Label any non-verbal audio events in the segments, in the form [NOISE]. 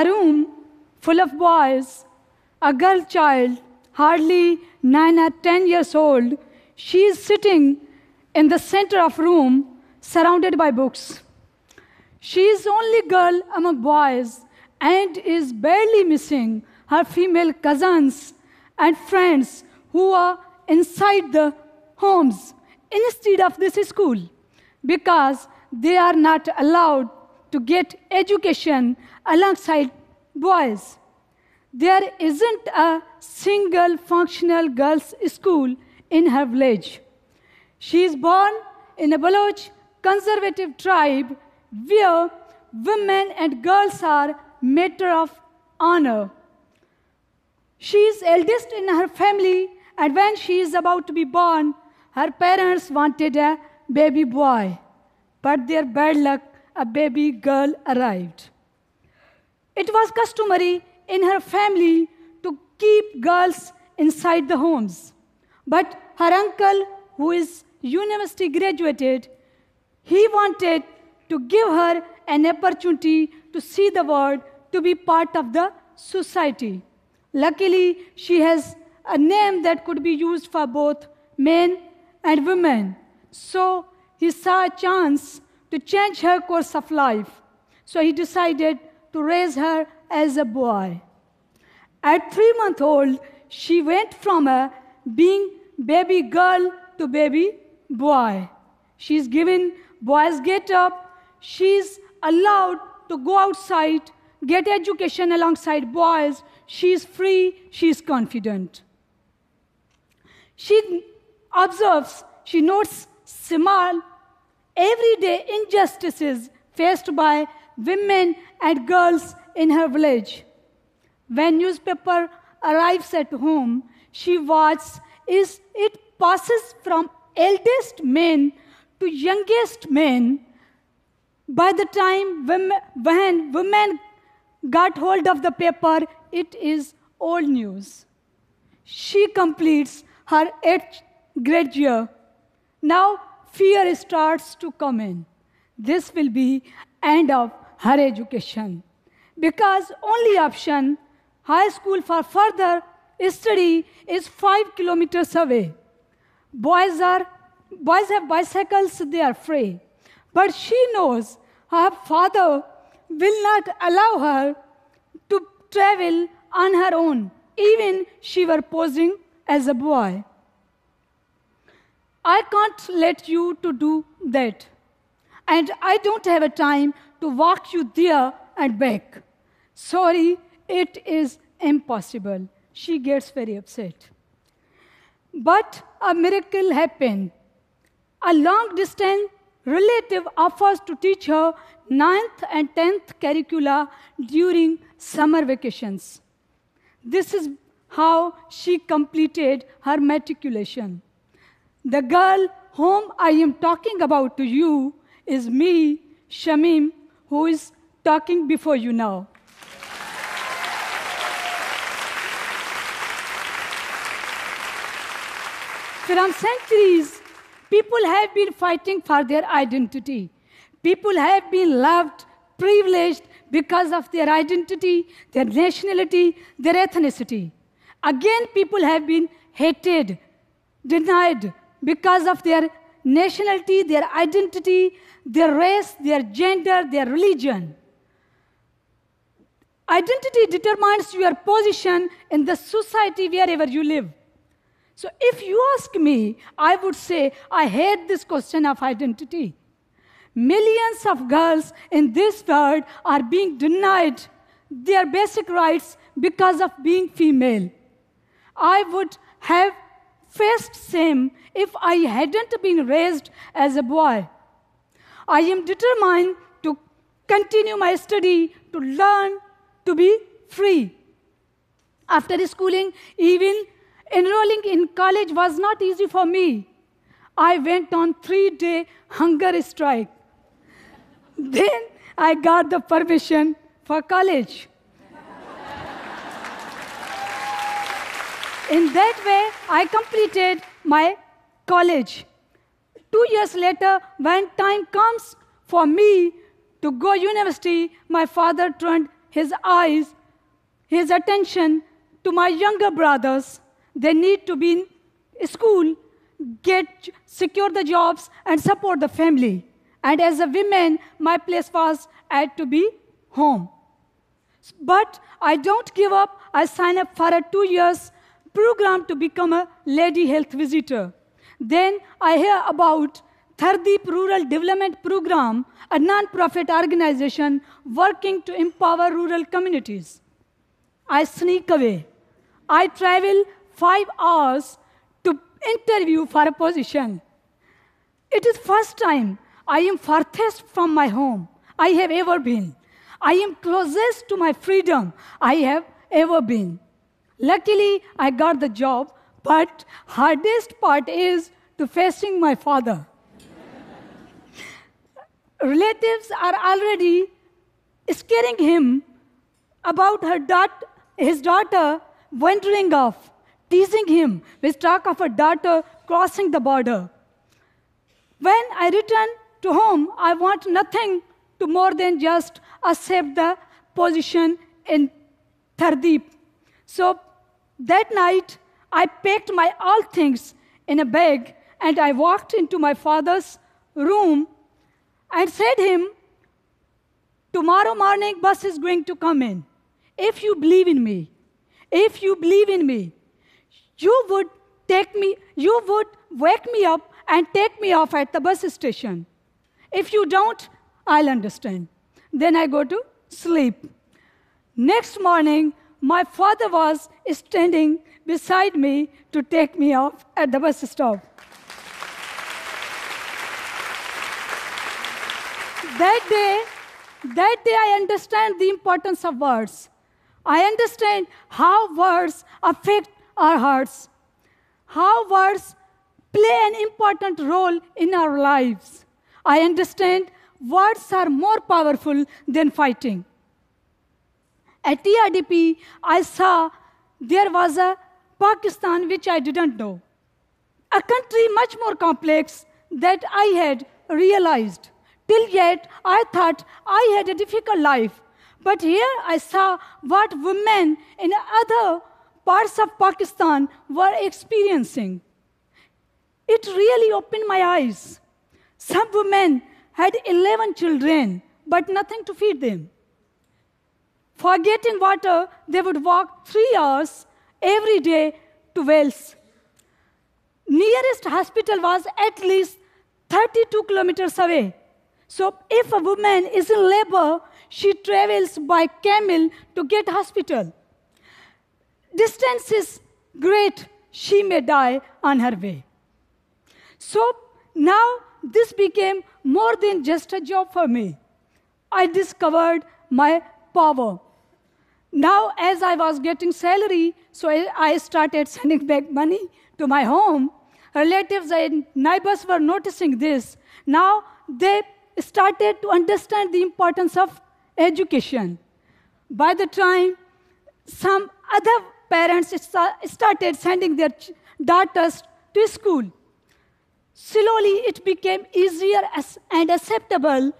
a room full of boys, a girl child, hardly nine or ten years old. She is sitting in the center of room, surrounded by books. She is only girl among boys and is barely missing her female cousins and friends who are inside the homes instead of this school because they are not allowed to get education alongside boys. There isn't a single functional girls' school in her village. She is born in a Baloch conservative tribe where women and girls are matter of honor. She is eldest in her family, and when she is about to be born, her parents wanted a baby boy, but their bad luck, a baby girl arrived. It was customary in her family to keep girls inside the homes. But her uncle, who is university graduated, he wanted to give her an opportunity to see the world, to be part of the society. Luckily, she has a name that could be used for both men and women. So he saw a chance to change her course of life. So he decided to raise her as a boy. At three months old, she went from a being baby girl to baby boy. She's given boys get up. She's allowed to go outside, get education alongside boys. She's free, she's confident. She observes, she notes small, everyday injustices faced by women and girls in her village. When newspaper arrives at home, she watches is it passes from eldest men to youngest men. By the time women, when women got hold of the paper, it is old news. She completes her eighth grade year. Now fear starts to come in. This will be end of her education because only option high school for further study is five kilometers away. Boys are boys have bicycles, they are free. But she knows her father will not allow her to travel on her own, even she were posing as a boy. I can't let you to do that. And I don't have a time to walk you there and back. Sorry, it is impossible. She gets very upset. But a miracle happened. A long distance relative offers to teach her ninth and tenth curricula during summer vacations. This is how she completed her matriculation. The girl whom I am talking about to you is me, Shamim, who is talking before you now. From centuries, people have been fighting for their identity. People have been loved, privileged because of their identity, their nationality, their ethnicity. Again, people have been hated, denied because of their nationality, their identity, their race, their gender, their religion. Identity determines your position in the society wherever you live. So if you ask me, I would say I hate this question of identity. Millions of girls in this world are being denied their basic rights because of being female. I would have faced same if I hadn't been raised as a boy. I am determined to continue my study, to learn, to be free. After schooling, even enrolling in college was not easy for me. I went on three day hunger strike. Then I got the permission for college. In that way, I completed my college. Two years later, when time comes for me to go university, my father turned his eyes, his attention to my younger brothers. They need to be in school, get secure the jobs, and support the family. And as a woman, my place was had to be home. But I don't give up. I sign up for a two years program to become a lady health visitor. Then I hear about Thardeep Rural Development Program, a non-profit organization working to empower rural communities. I sneak away. I travel five hours to interview for a position. It is first time I am farthest from my home I have ever been. I am closest to my freedom I have ever been. Luckily, I got the job, but hardest part is to facing my father. Relatives are already scaring him about her da- his daughter wandering off, teasing him with talk of a daughter crossing the border. When I return to home, I want nothing to more than just accept the position in Thardeep. So that night, I packed my all things in a bag and I walked into my father's room and said him, tomorrow morning bus is going to come in. If you believe in me, if you believe in me, you would take me, you would wake me up and take me off at the bus station. If you don't, I'll understand. Then I go to sleep. Next morning, my father was standing beside me to take me off at the bus stop. that day, that day I understand the importance of words. I understand how words affect our hearts, how words play an important role in our lives. I understand words are more powerful than fighting. At TRDP, I saw there was a Pakistan which I didn't know, a country much more complex that I had realized. Till yet, I thought I had a difficult life. But here I saw what women in other parts of Pakistan were experiencing. It really opened my eyes. Some women had 11 children, but nothing to feed them. For getting water, they would walk three hours every day to wells. Nearest hospital was at least 32 kilometers away. So if a woman is in labor, she travels by camel to get hospital. Distance is great, she may die on her way. So now this became more than just a job for me. I discovered my power. Now, as I was getting salary, so I started [LAUGHS] sending back money to my home. Relatives and neighbors were noticing this. Now they started to understand the importance of education. By the time some other parents started sending their daughters to school, slowly it became easier and acceptable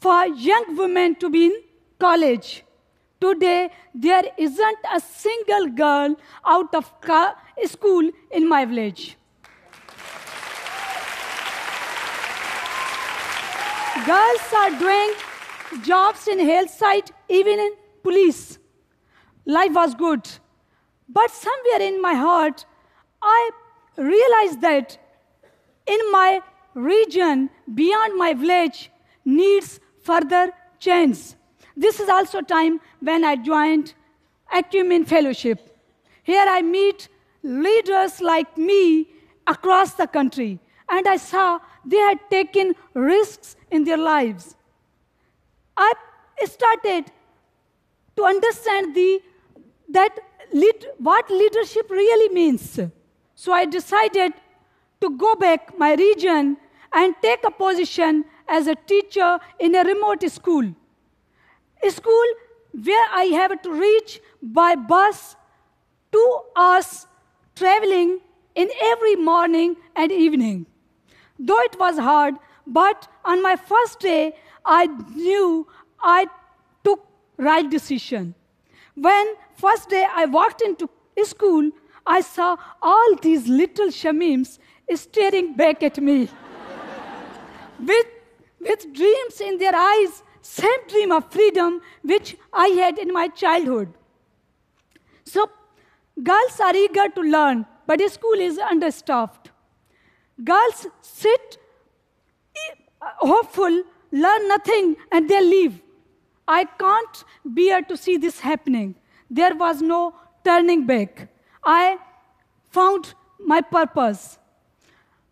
for young women to be in college. Today, there isn't a single girl out of school in my village. Girls are doing jobs in health site, even in police. Life was good. But somewhere in my heart, I realized that in my region, beyond my village, needs further change. This is also time when I joined Acumen Fellowship. Here I meet leaders like me across the country, and I saw they had taken risks in their lives. I started to understand the, that lead, what leadership really means. So I decided to go back my region and take a position as a teacher in a remote school. School where I have to reach by bus two hours traveling in every morning and evening. Though it was hard, but on my first day, I knew I took right decision. When first day I walked into school, I saw all these little shamims staring back at me [LAUGHS] with, with dreams in their eyes, same dream of freedom which I had in my childhood. So, girls are eager to learn, but the school is understaffed. Girls sit uh, hopeful, learn nothing, and they leave. I can't bear to see this happening. There was no turning back. I found my purpose.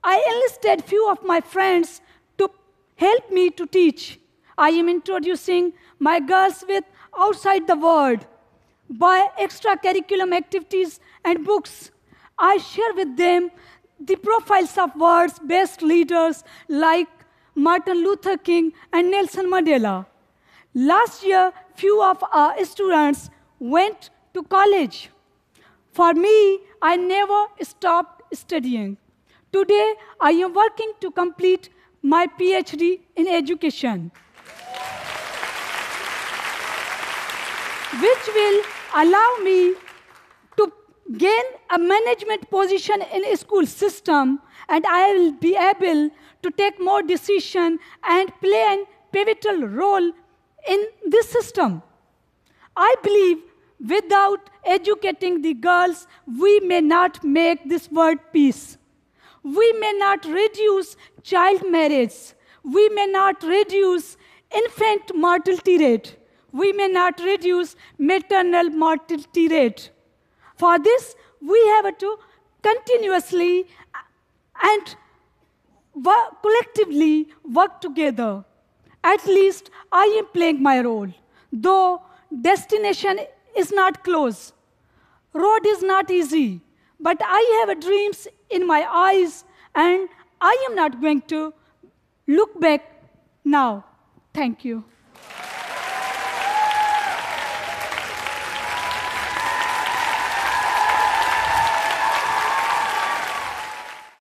I enlisted few of my friends to help me to teach. I am introducing my girls with outside the world by extracurriculum activities and books. I share with them the profiles of world's best leaders like Martin Luther King and Nelson Mandela. Last year, few of our students went to college. For me, I never stopped studying. Today, I am working to complete my PhD in education, which will allow me to gain a management position in a school system, and I will be able to take more decision and play a pivotal role in this system. I believe without educating the girls, we may not make this world peace. We may not reduce child marriage. We may not reduce infant mortality rate. We may not reduce maternal mortality rate. For this, we have to continuously and work, collectively work together. At least I am playing my role. Though destination is not close, road is not easy, but I have dreams in my eyes and I am not going to look back now. Thank you.